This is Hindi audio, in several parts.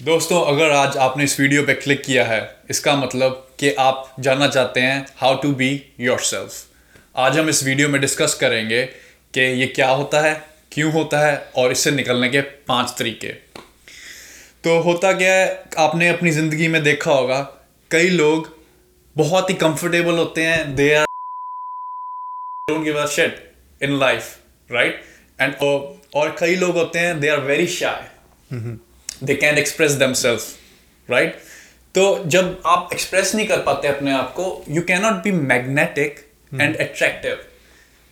दोस्तों, अगर आज आपने इस वीडियो पे क्लिक किया है, इसका मतलब कि आप जानना चाहते हैं हाउ टू बी योर आज हम इस वीडियो में डिस्कस करेंगे कि ये क्या होता है, क्यों होता है और इससे निकलने के पाँच तरीके। तो होता क्या है, आपने अपनी ज़िंदगी में देखा होगा, कई लोग बहुत ही कंफर्टेबल होते हैं they are give a shit in life right and और कई लोग होते हैं they are very shy they can express them right तो जब आप एक्सप्रेस नहीं कर पाते अपने आप को you can not be magnetic and attractive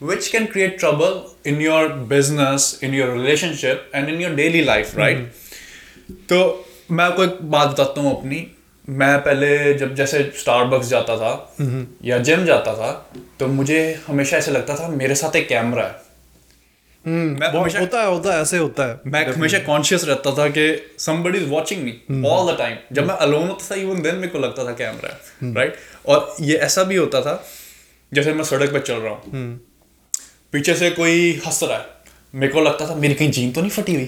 which can create trouble in your business in your relationship and in your daily life right तो मैं आपको एक बात बताता हूँ अपनी। मैं पहले जब जैसे स्टारबक्स जाता था mm-hmm. या जिम जाता था तो मुझे हमेशा ऐसे लगता था मेरे साथ एक कैमरा है। हमेशा होता है होता है ऐसे होता है। मैं हमेशा कॉन्शियस रहता था कि somebody is watching me all the time. जब मैं अलोन होता था इवन देन मेरे को लगता था कैमरा है राइट और ये ऐसा भी होता था जैसे मैं सड़क पे चल रहा हूँ। पीछे से कोई हंस रहा है। मेरे को लगता था मेरी कहीं जीन तो नहीं फटी हुई?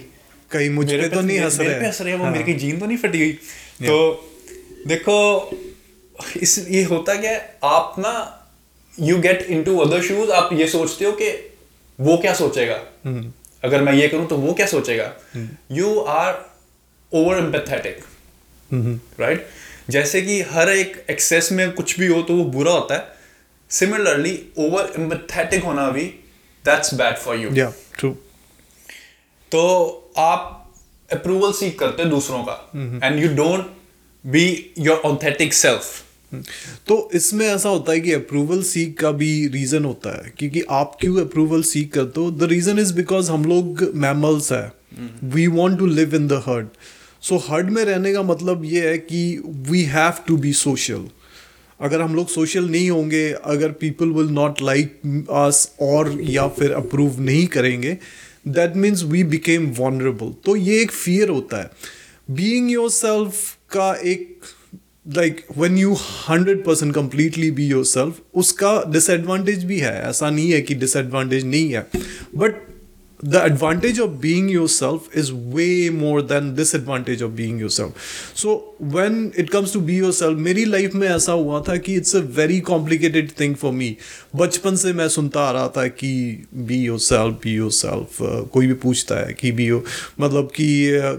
कहीं मुझे पे तो नहीं हंस रहे हंस रहे वो मेरी हाँ। कहीं जीन तो नहीं फटी हुई। तो देखो इस ये होता क्या है आप ना you get into other shoes आप ये सोचते हो कि वो क्या सोचेगा? हम्म। अगर मैं ये करूँ तो वो क्या सोचेगा? You are over empathetic right जैसे कि हर एक एक्सेस में कुछ भी हो तो वो बुरा होता है। सिमिलरली ओवर एम्पैथेटिक होना भी that's bad for you true तो आप अप्रूवल सीख करते हैं दूसरों का। And you don't be your authentic self तो इसमें ऐसा होता है कि अप्रूवल सीख का भी रीज़न होता है क्योंकि आप क्यों अप्रूवल सीख करते हो? द रीज़न इज़ बिकॉज़ हम लोग मैमल्स है। We want to live in the herd so herd में रहने का मतलब ये है कि we have to be social अगर हम लोग सोशल नहीं होंगे अगर people will not like us और या फिर अप्रूव नहीं करेंगे that means we became vulnerable तो ये एक फियर होता है। बीइंग योर सेल्फ का एक like when you hundred percent completely be yourself उसका डिसएडवांटेज भी है ऐसा नहीं है कि डिसएडवांटेज नहीं है but the advantage of being yourself is way more than disadvantage of being yourself so when it comes to be yourself मेरी लाइफ में ऐसा हुआ था कि it's a very complicated thing for me बचपन से मैं सुनता आ रहा था कि be your self be your self कोई भी पूछता है कि बी यो मतलब कि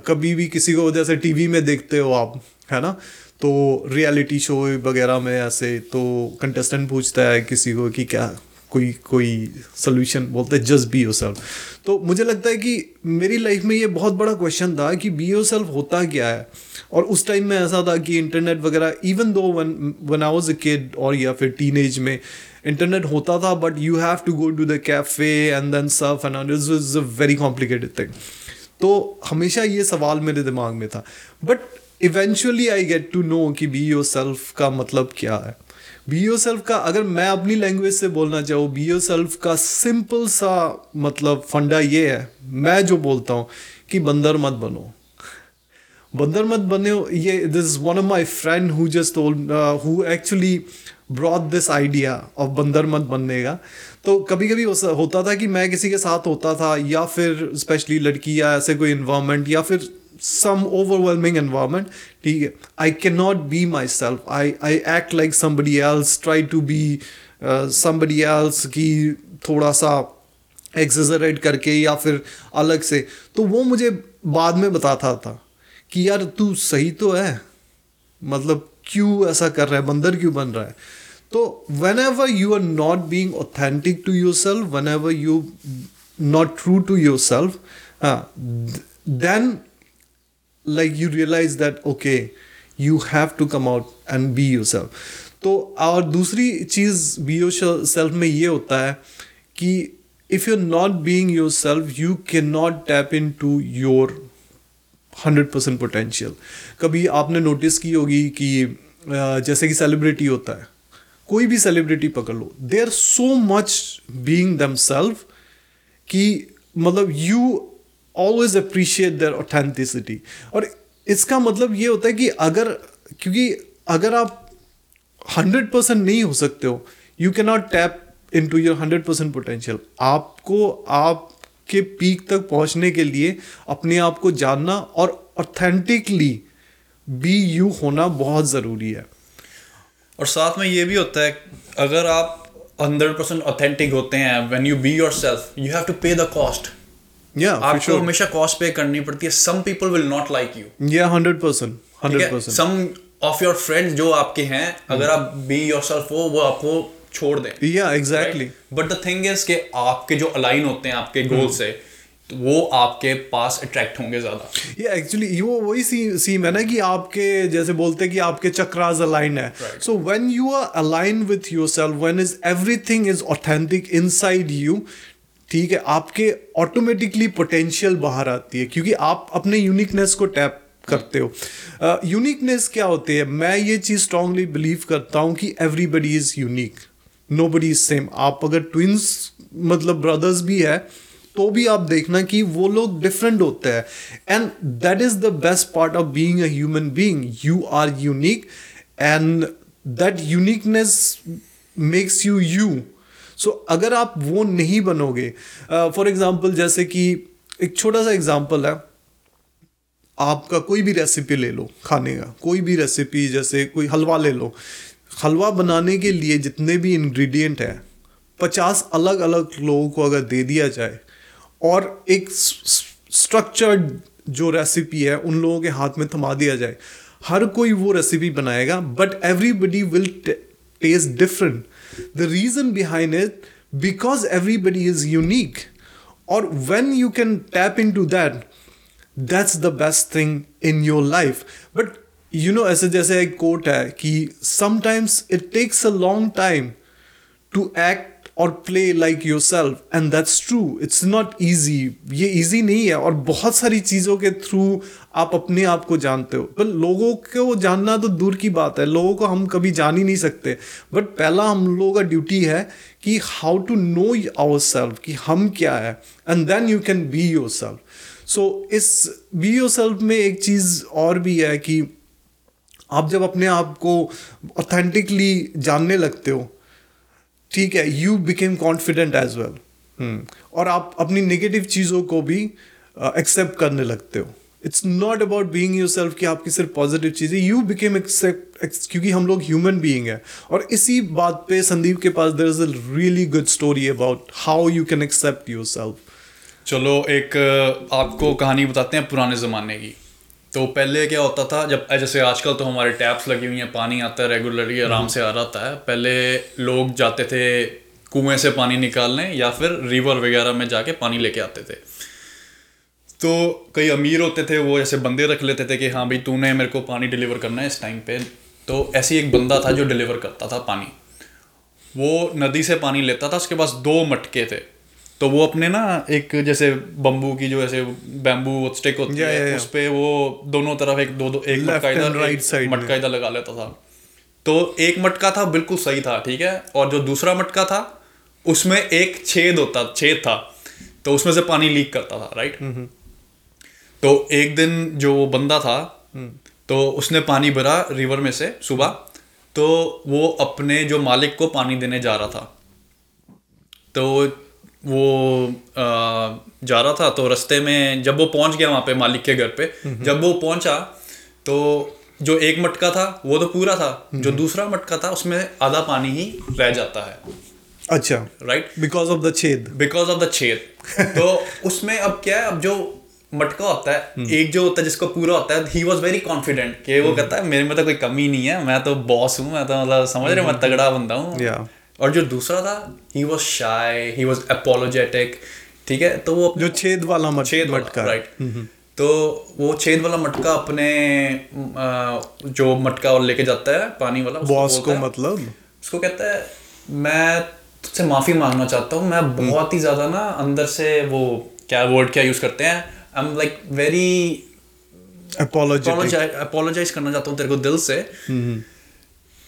कभी भी किसी को जैसे टीवी में देखते हो आप है ना तो रियलिटी शो वगैरह में ऐसे तो कंटेस्टेंट पूछता है किसी को कि क्या कोई कोई सोल्यूशन बोलते हैं जस्ट बी योर सेल्फ तो मुझे लगता है कि मेरी लाइफ में ये बहुत बड़ा क्वेश्चन था कि बी योर सेल्फ होता क्या है? और उस टाइम में ऐसा था कि इंटरनेट वगैरह even though when when was a kid और या फिर टीन में इंटरनेट होता था but you have to go to the cafe and then surf and is a very complicated thing तो हमेशा ये सवाल मेरे दिमाग में था. But eventually I get to know कि बी योर सेल्फ का मतलब क्या है। बी योर सेल्फ का, अगर मैं अपनी लैंग्वेज से बोलना चाहूँ बी योर सेल्फ का सिंपल सा मतलब फंडा ये है, मैं जो बोलता हूँ कि बंदर मत बनो। बंदर मत बने, ये this is one of my friend who just who actually brought this idea of बंदर मत बनने का। तो कभी कभी होता था कि मैं किसी के साथ होता था, या फिर स्पेशली लड़की या ऐसे कोई इन्वायरमेंट या फिर some overwhelming environment. है I cannot be myself. I I act like somebody else try to be uh, somebody else कि थोड़ा सा एक्सेजरेट करके या फिर अलग से। तो वो मुझे बाद में बताता था कि यार तू सही तो है। मतलब क्यों ऐसा कर रहा है? बंदर क्यों बन रहा है? तो whenever you are not being authentic to yourself whenever you not true to yourself then like, you realize that, okay, you have to come out and be yourself. तो और दूसरी चीज़ बी योर सेल्फ में ये होता है कि if you are not being yourself you can not tap into your hundred percent potential कभी आपने नोटिस की होगी कि जैसे कि सेलिब्रिटी होता है, कोई भी सेलिब्रिटी पकड़ लो they are so much being themself कि मतलब you always appreciate their authenticity और इसका मतलब ये होता है कि अगर, क्योंकि अगर आप हंड्रेड परसेंट नहीं हो सकते हो you can not tap into your hundred percent potential आपको आपके पीक तक पहुँचने के लिए अपने आप को जानना और ऑथेंटिकली बी यू होना बहुत ज़रूरी है। और साथ में ये भी होता है, अगर आप हंड्रेड परसेंट ऑथेंटिक होते हैं when you be yourself you have to pay the cost या आपको हमेशा कॉस्ट पे करनी पड़ती है. Some people will not like you या hundred percent hundred percent some of your friends जो आपके हैं अगर आप बी योर सेल्फ हो वो आपको छोड़ दें. या exactly but the thing is कि आपके जो अलाइन होते हैं आपके गोल से तो वो आपके पास अट्रैक्ट होंगे ज़्यादा. ये एक्चुअली वो वही सी सीम है ना कि आपके जैसे बोलते हैं कि आपके चक्राज अलाइन है. So when you are align with yourself when is everything is authentic inside you ठीक है आपके ऑटोमेटिकली पोटेंशियल बाहर आती है क्योंकि आप अपने यूनिकनेस को टैप करते हो। यूनिकनेस uh, क्या होती है? मैं ये चीज़ स्ट्रांगली बिलीव करता हूँ कि everybody is unique nobody is same आप अगर ट्विंस मतलब ब्रदर्स भी है तो भी आप देखना कि वो लोग डिफरेंट होते हैं। And that is the best part of being a human being you are unique and that uniqueness makes you you so अगर आप वो नहीं बनोगे फॉर uh, एग्ज़ाम्पल जैसे कि एक छोटा सा एग्ज़ाम्पल है आपका कोई भी रेसिपी ले लो खाने का कोई भी रेसिपी जैसे कोई हलवा ले लो। हलवा बनाने के लिए जितने भी इंग्रेडिएंट हैं पचास अलग अलग लोगों को अगर दे दिया जाए और एक स्ट्रक्चर्ड जो रेसिपी है उन लोगों के हाथ में थमा दिया जाए हर कोई वो रेसिपी बनाएगा but everybody will taste different the reason behind it because everybody is unique और when you can tap into that that's the best thing in your life but you know ऐसे जैसे एक कोट है कि sometimes it takes a long time to act और play like yourself and that's true it's not easy ये ईजी नहीं है, और बहुत सारी चीज़ों के थ्रू आप अपने आप को जानते हो। पर लोगों को जानना तो दूर की बात है। लोगों को हम कभी जान ही नहीं सकते। बट पहला हम लोगों का ड्यूटी है कि how to know ourself कि हम क्या है and then you can be yourself so इस बी योर सेल्फ में एक चीज़ और भी है कि आप जब अपने आप को ऑथेंटिकली जानने लगते हो ठीक है you became confident as well और आप अपनी नेगेटिव चीज़ों को भी एक्सेप्ट uh, करने लगते हो। It's not about being yourself कि आपकी सिर्फ़ पॉजिटिव चीज़ें यू बिकेम एक्सेप्ट क्योंकि हम लोग ह्यूमन बीइंग है। और इसी बात पे संदीप के पास there is a really good story about how you can accept yourself चलो एक uh, आपको कहानी बताते हैं पुराने ज़माने की। तो पहले क्या होता था जब जैसे आजकल तो हमारे टैप्स लगी हुई हैं पानी आता है रेगुलरली आराम से आ रहा है। पहले लोग जाते थे कुएँ से पानी निकालने या फिर रिवर वगैरह में जाके पानी लेके आते थे। तो कई अमीर होते थे वो ऐसे बंदे रख लेते थे कि हाँ भाई तूने मेरे को पानी डिलीवर करना है इस टाइम पे। तो ऐसे एक बंदा था जो डिलीवर करता था पानी। वो नदी से पानी लेता था उसके पास दो मटके थे। तो वो अपने ना एक जैसे बम्बू की जो ऐसे बैम्बू स्टिक होती Yeah, है yeah, yeah. उस पे वो दोनों तरफ़ एक दो दो एक मटका इधर एक side मटका इधर लगा लेता था। तो एक मटका था बिल्कुल सही था ठीक है? और जो दूसरा मटका था उसमें एक छेद होता छेद था। तो उसमें से पानी लीक करता था राइट तो एक दिन जो वो बंदा था तो उसने पानी भरा रिवर में से सुबह। तो वो अपने जो मालिक को पानी देने जा रहा था। तो वो आ, जा रहा था तो रास्ते में जब वो पहुँच गया वहाँ पे मालिक के घर पे जब वो पहुँचा तो जो एक मटका था वो तो पूरा था जो दूसरा मटका था उसमें आधा पानी ही रह जाता है। अच्छा। राइट बिकॉज़ ऑफ़ द छेद। बिकॉज़ ऑफ़ द छेद। तो उसमें अब क्या है अब जो मटका होता है एक जो होता है जिसको पूरा होता है ही वॉज़ वेरी कॉन्फिडेंट कि वो कहता है मेरे में तो कोई कमी नहीं है मैं तो बॉस हूँ मैं तो मतलब समझ रहे मैं तगड़ा बंदा हूँ. और जो दूसरा था ही वॉज़ शाई ही वॉज़ अपोलोजेटिक ठीक है? तो वो जो छेद वाला मट, छेद मटका। राइट तो वो छेद वाला मटका अपने जो मटका और लेके जाता है पानी वाला उसको बॉस को मतलब? उसको कहता है मैं तुझसे माफ़ी मांगना चाहता हूँ मैं बहुत ही ज़्यादा ना अंदर से वो क्या वर्ड क्या यूज़ करते हैं I am like very apologise करना चाहता हूँ तेरे को दिल से।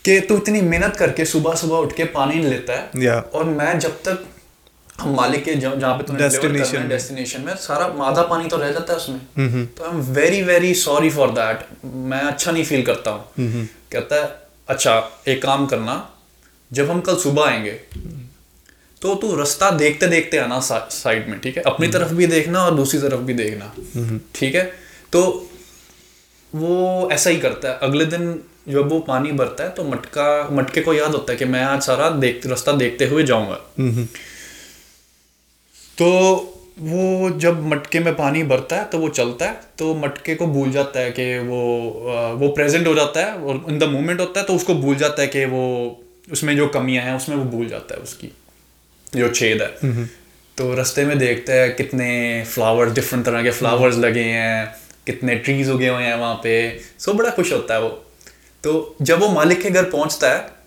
कि तू इतनी मेहनत करके सुबह सुबह उठ के पानी नहीं लेता है। या और मैं जब तक हम मालिक के जहाँ पे तूने डेस्टिनेशन डेस्टिनेशन में। सारा आधा पानी तो रह जाता है उसमें। तो I am very very sorry for that मैं अच्छा नहीं फील करता हूँ। कहता है अच्छा एक काम करना जब हम कल सुबह आएँगे तो तू रास्ता देखते देखते आना सा, साइड में ठीक है? अपनी तरफ़ भी देखना और दूसरी तरफ़ भी देखना। ठीक है? तो वो ऐसा ही करता है। अगले दिन जब वो पानी भरता है तो मटका मटके को याद होता है कि मैं आज सारा देख रास्ता देखते हुए जाऊँगा। तो वो जब मटके में पानी भरता है तो वो चलता है तो मटके को भूल जाता है कि वो वो प्रेजेंट हो जाता है और इन द मोमेंट होता है तो उसको भूल जाता है कि वो उसमें जो कमियाँ हैं उसमें वो भूल जाता है उसकी जो छेद है। तो रास्ते में देखता है कितने फ्लावर्स डिफरेंट तरह के फ्लावर्स लगे हैं। कितने ट्रीज उगे हुए हैं वहाँ पे। सो बड़ा खुश होता है वो। तो जब वो मालिक के घर पहुँचता है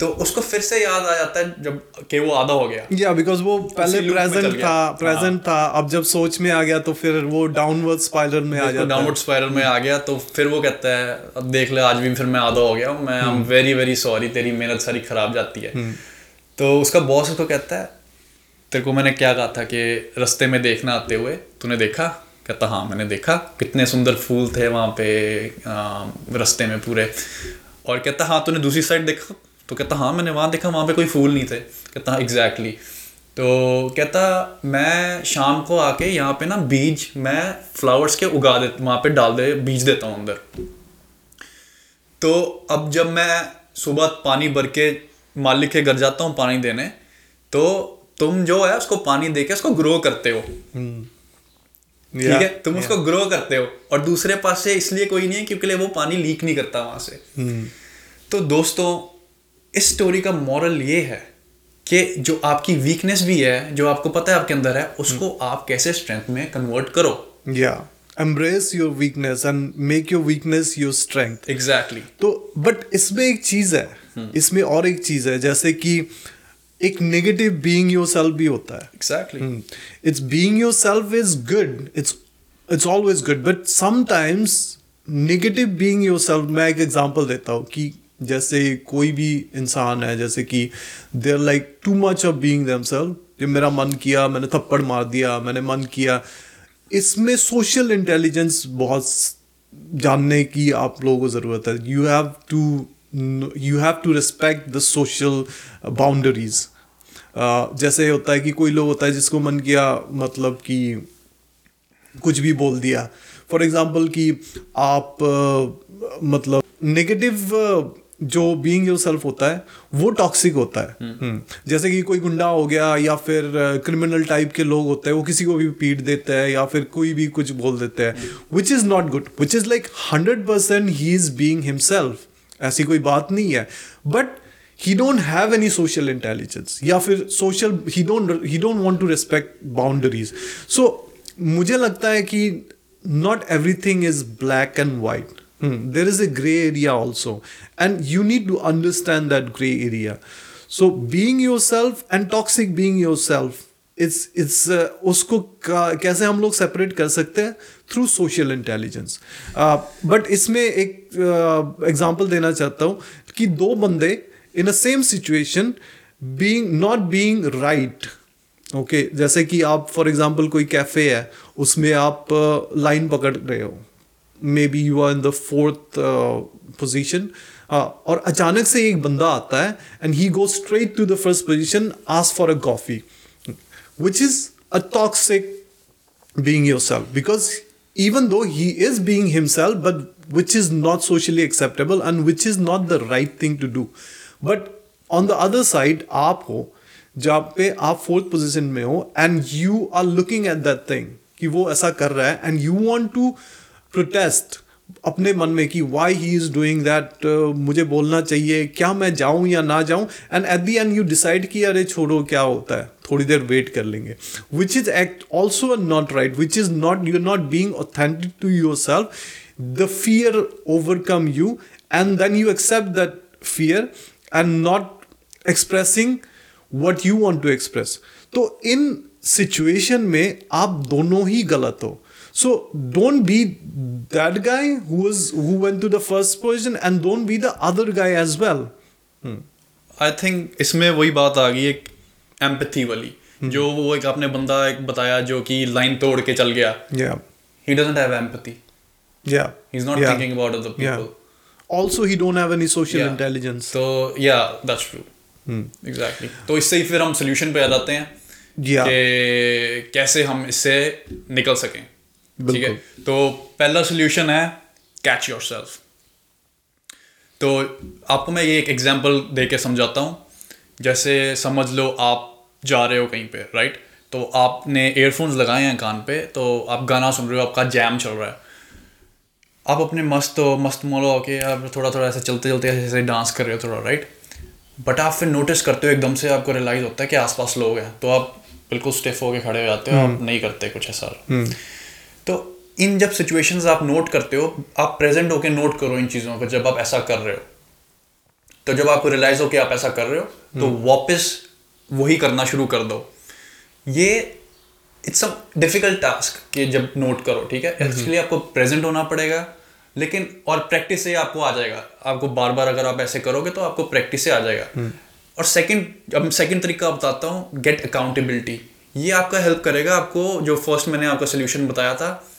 तो उसको फिर से याद आ जाता है जब कि वो आधा हो गया। या yeah, बिकॉज़ वो पहले प्रेजेंट था प्रेजेंट था। अब जब सोच में आ गया तो फिर वो डाउनवर्ड स्पाइरल में आ जाता डाउनवर्ड स्पाइरल में आ गया तो फिर वो कहता है अब देख ले आज भी फिर मैं आधा हो गया हूँ। मैं I am very very sorry तेरी मेहनत सारी खराब जाती है। तो उसका बॉस उसको कहता है तेरे को मैंने क्या कहा था कि रस्ते में देखना आते हुए? तूने देखा? कहता हाँ मैंने देखा, कितने सुंदर फूल थे वहाँ पे रास्ते में पूरे। और कहता हाँ तूने दूसरी साइड देखा? तो कहता हाँ मैंने वहाँ देखा, वहाँ पे कोई फूल नहीं थे। कहता हाँ एग्जैक्टली तो कहता, मैं शाम को आके यहाँ पे ना बीज, मैं फ्लावर्स के उगा दे, वहाँ पे डाल दे, बीज देता हूँ अंदर। तो अब जब मैं सुबह पानी भर के मालिक के घर जाता हूँ पानी देने तो तुम जो है उसको पानी दे के उसको ग्रो करते हो। ठीक है? तुम उसको ग्रो करते हो और दूसरे पास से इसलिए कोई नहीं है क्योंकि वो पानी लीक नहीं करता वहाँ से। तो दोस्तों इस स्टोरी का मॉरल ये है कि जो आपकी वीकनेस भी है जो आपको पता है आपके अंदर है उसको आप कैसे स्ट्रेंथ में कन्वर्ट करो? या embrace your weakness and make your weakness your strength. Exactly तो बट इसमें एक चीज़ है। इसमें और एक चीज़ है जैसे कि एक नेगेटिव बीइंग योरसेल्फ भी होता है। Exactly it's being yourself is good it's it's always good but sometimes negative being yourself मैं एक एग्जांपल देता हूँ कि जैसे कोई भी इंसान है जैसे कि they are like too much of being themself जो मेरा मन किया मैंने थप्पड़ मार दिया मैंने मन किया। इसमें सोशल इंटेलिजेंस बहुत जानने की आप लोगों को ज़रूरत है। You have to you have to respect the social boundaries जैसे होता है कि कोई लोग होता है जिसको मन किया मतलब कि कुछ भी बोल दिया। फॉर एग्ज़ाम्पल कि आप अ, मतलब नेगेटिव जो बीइंग योर सेल्फ होता है वो टॉक्सिक होता है। हम्म। जैसे कि कोई गुंडा हो गया या फिर क्रिमिनल टाइप के लोग होते हैं वो किसी को भी पीट देते हैं या फिर कोई भी कुछ बोल देते हैं which is not good which is like hundred percent he is being himself ऐसी कोई बात नहीं है। But he don't have any social intelligence या फिर social he don't he don't want to respect boundaries so मुझे लगता है कि not everything is black and white there is a grey area also and you need to understand that grey area so being yourself and toxic being yourself it's uh, उसको कैसे हम लोग सेपरेट कर सकते हैं? थ्रू सोशल इंटेलिजेंस बट इसमें एक एग्जांपल देना चाहता हूँ कि दो बंदे in a same situation being not being right okay जैसे कि आप फॉर एग्जांपल कोई कैफ़े है उसमें आप लाइन uh, पकड़ रहे हो. Maybe you are in the fourth position और अचानक से एक बंदा आता है and he go straight to the first position ask for a coffee which is a toxic being yourself because even though he is being himself but which is not socially acceptable and which is not the right thing to do but on the other side आप हो जहाँ पे आप फोर्थ पोजीशन में हो and you are looking at that thing कि वो ऐसा कर रहा है and you want to protest अपने मन में कि why he is doing that मुझे बोलना चाहिए, क्या मैं जाऊँ या ना जाऊँ? And at the end you decide कि अरे छोड़ो, क्या होता है? थोड़ी देर वेट कर लेंगे। Which is act also not right which is not you not being authentic to yourself the fear overcome you and then you accept that fear and not expressing what you want to express तो इन सिचुएशन में आप दोनों ही गलत हो। So don't be that guy who was who went to the first position and don't be the other guy as well. I think इसमें वही बात आ गई एक एम्पथी वाली जो वो एक आपने बंदा एक बताया जो कि लाइन तोड़ के चल गया Yeah. He doesn't have empathy Yeah. He is not Yeah. Thinking about other Yeah. Also he don't have any social Yeah. intelligence. so तो या दैट्स ट्रू एग्जैक्टली तो इससे ही फिर हम सोल्यूशन पे आ जाते हैं Yeah. कि कैसे हम इससे निकल सकें ठीक है? तो पहला सोल्यूशन है कैच योर सेल्फ तो आपको मैं ये एक एग्ज़ाम्पल दे के समझाता हूँ। जैसे समझ लो आप जा रहे हो कहीं पे राइट तो आपने एयरफोन्स लगाए हैं कान पे तो आप गाना सुन रहे हो आपका जैम चल रहा है। आप अपने मस्त मस्त मोलो होके आप थोड़ा थोड़ा ऐसे चलते चलते ऐसे ऐसे डांस कर रहे हो थोड़ा राइट बट आप फिर नोटिस करते हो एकदम से आपको रियलाइज़ होता है कि आसपास लोग हैं। तो आप बिल्कुल स्टिफ होके खड़े हो जाते हो आप नहीं करते कुछ ऐसा। तो इन जब सिचुएशंस आप नोट करते हो आप प्रेजेंट होके नोट करो इन चीज़ों को जब आप ऐसा कर रहे हो। तो जब आपको रियलाइज़ हो कि आप ऐसा कर रहे हो तो वापस वही करना शुरू कर दो। ये इट्स अ डिफ़िकल्ट टास्क कि जब नोट करो ठीक है? इसलिए आपको प्रेजेंट होना पड़ेगा लेकिन और प्रैक्टिस से आपको आ जाएगा। आपको बार बार अगर आप ऐसे करोगे तो आपको प्रैक्टिस से आ जाएगा। और सेकंड अब सेकंड तरीका बताता हूँ गेट अकाउंटेबिलिटी ये आपका हेल्प करेगा आपको जो फ़र्स्ट मैंने आपका सोल्यूशन बताया था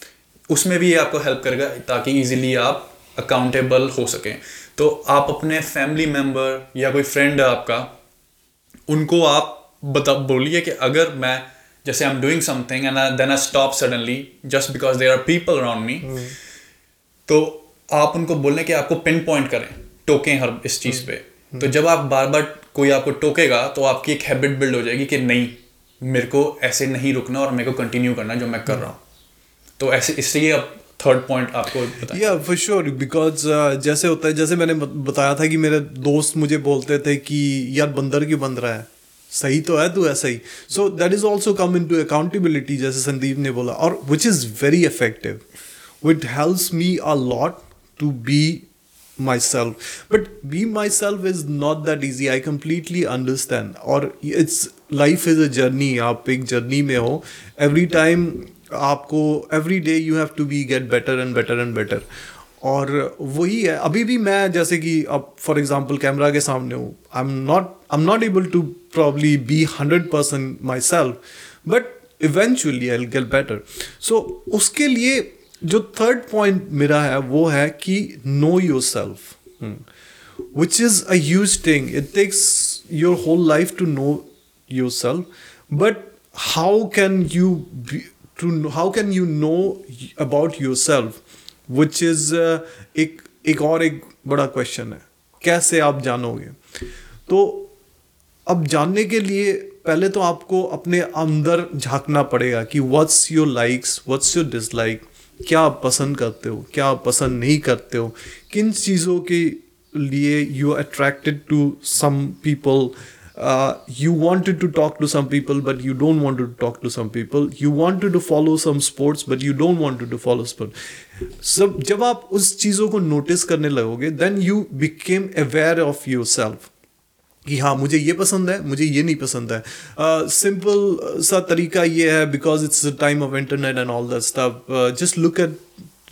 उसमें भी ये आपको हेल्प करेगा ताकि ईजिली आप अकाउंटेबल हो सकें। तो आप अपने फैमिली मेंबर या कोई फ्रेंड है आपका उनको आप बता बोलिए कि अगर मैं जैसे I am doing something and I then I stop suddenly just because there are people around me तो आप उनको बोलने कि आपको पिन पॉइंट करें टोकें हर इस चीज़ पे। तो जब आप बार बार कोई आपको टोकेगा तो आपकी एक हैबिट बिल्ड हो जाएगी कि नहीं मेरे को ऐसे नहीं रुकना और मेरे को कंटिन्यू करना जो मैं कर रहा हूँ। तो ऐसे इसलिए अब थर्ड पॉइंट आपको या फॉर श्योर बिकॉज़ जैसे होता है, जैसे मैंने बताया था कि मेरे दोस्त मुझे बोलते थे कि, यार, बंदर क्यों बन रहा है? सही तो है, तू ऐसा ही। So that is also come into accountability जैसे संदीप ने बोला, और which is very effective it helps me a lot to be myself but be myself is not that easy I completely understand और it's life is a journey आप एक जर्नी में हो. एवरी टाइम आपको every day you have to be get better and better and better और वही है, अभी भी मैं जैसे कि अब फॉर एग्ज़ाम्पल कैमरा के सामने हूँ. I am not I am not able to probably be hundred percent myself but eventually I get better so उसके लिए जो थर्ड पॉइंट मेरा है, वो है कि know yourself which is a huge thing it takes your whole life to know yourself but how can you to how can you know about yourself? Which is uh, एक एक और एक बड़ा क्वेश्चन है। कैसे आप जानोगे? तो अब जानने के लिए पहले तो आपको अपने अंदर झांकना पड़ेगा कि what's your likes what's your dislike क्या आप पसंद करते हो? क्या आप पसंद नहीं करते हो? किन चीज़ों के लिए you attracted to some people uh, you wanted to talk to some people but you don't want to talk to some people you wanted to follow some sports but you don't want to follow sport सब जब आप उस चीज़ों को नोटिस करने लगोगे then you became aware of yourself कि हाँ मुझे ये पसंद है मुझे ये नहीं पसंद है सिंपल uh, सा तरीका ये है because it's time of internet and all that stuff just look at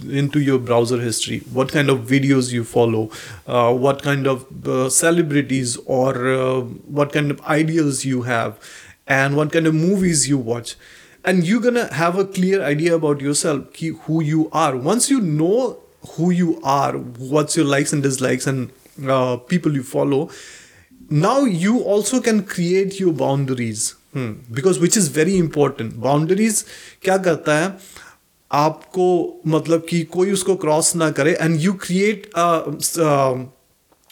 into your browser history? What kind of videos you follow? Uh, what kind of uh, celebrities or uh, what kind of ideals you have? And what kind of movies you watch? And you're gonna have a clear idea about yourself who you are. Once you know who you are what's your likes and dislikes and uh, people you follow now you also can create your boundaries. Hmm. because which is very important. Boundaries kya karta hai आपको मतलब कि कोई उसको क्रॉस ना करे and you create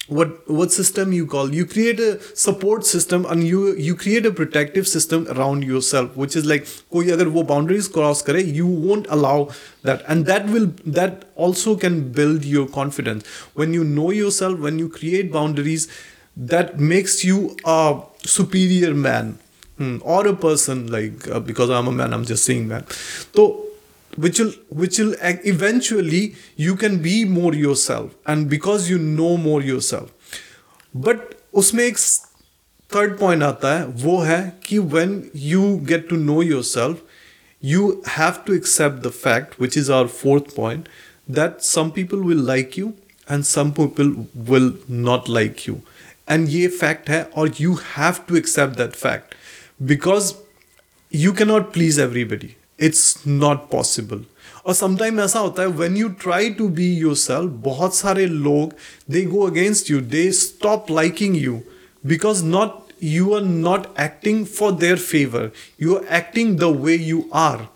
what what system you call you create a support system and you you create a protective system around yourself which is like koi agar wo boundaries cross kare you won't allow that and that will that also can build your confidence when you know yourself when you create boundaries that makes you a superior man hmm, or a person like uh, because i'm a man i'm just saying that so which will which will eventually you can be more yourself and because you know more yourself but उसमें एक थर्ड पॉइंट आता है वो है कि when you get to know yourself you have to accept the fact, which is our fourth point, that some people will like you and some people will not like you. And ये fact है और you have to accept that fact because you cannot please everybody. It's not possible और समटाइम ऐसा होता है when you try to be yourself बहुत सारे लोग they go against you they stop liking you because not you are not acting for their favour you are acting the way you are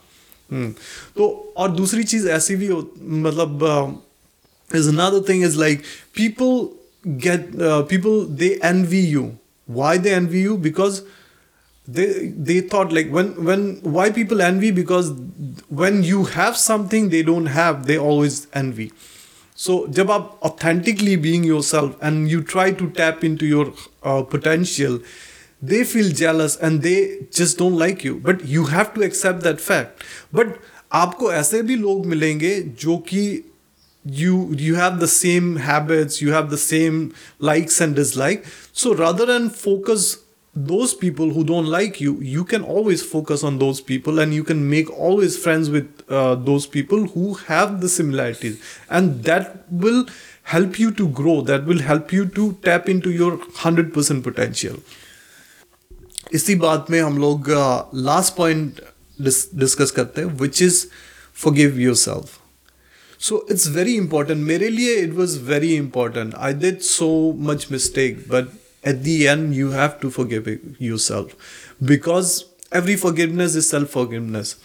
तो और दूसरी चीज़ ऐसी भी हो मतलब is another thing is like people get uh, people they envy you. Why they envy you? Because they they thought like when when why people envy because when you have something they don't have they always envy so जब आप authentically being yourself and you try to tap into your uh, potential they feel jealous and they just don't like you but you have to accept that fact but आपको ऐसे भी लोग मिलेंगे जो कि you you have the same habits you have the same likes and dislike so rather than focus those people who don't like you you can always focus on those people and you can make always friends with uh, those people who have the similarities and that will help you to grow that will help you to tap into your 100% potential इसी बात में हम लोग लास्ट पॉइंट डिस्कस करते हैं which is forgive yourself so it's very important मेरे लिए it was very important I did so much mistake but at the end, you have to forgive yourself. Because every forgiveness is self forgiveness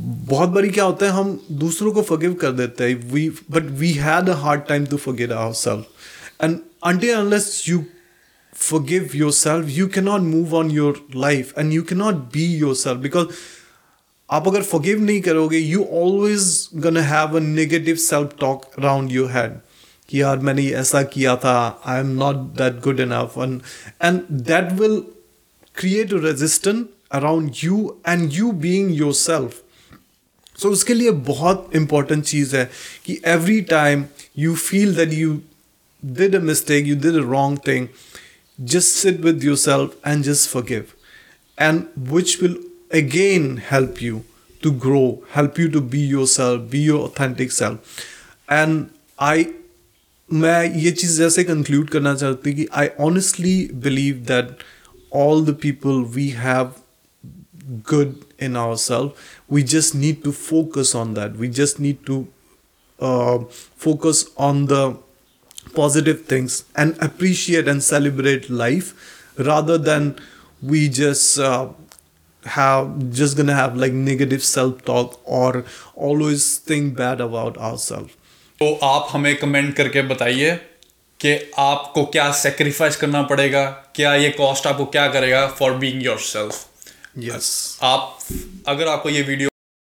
बहुत बड़ी क्या होता है, हम दूसरों को फॉरगिव कर देते हैं। We but we had a hard time to forgive ourself and until unless you forgive yourself you can not move on your life and you can not be yourself because आप अगर फॉरगिव नहीं करोगे you always gonna have a negative self talk around your head कि यार मैंने ऐसा किया था I am not that good enough and and that will create a resistant around you and you being yourself so उसके लिए बहुत इंपॉर्टेंट चीज़ है कि every time you feel that you did a mistake you did a wrong thing just sit with yourself and just forgive and which will again help you to grow help you to be yourself be your authentic self and I मैं ये चीज़ जैसे कंक्लूड करना चाहती हूँ कि I honestly believe that all the people we have good in ourself we just need to focus on that we just need to focus on the positive things and appreciate and celebrate life rather than we just have just gonna like negative self talk और always think bad about ourself तो आप हमें कमेंट करके बताइए कि आपको क्या सेक्रीफाइस करना पड़ेगा क्या ये कॉस्ट आपको क्या करेगा for being your self yes आप अगर आपको ये वीडियो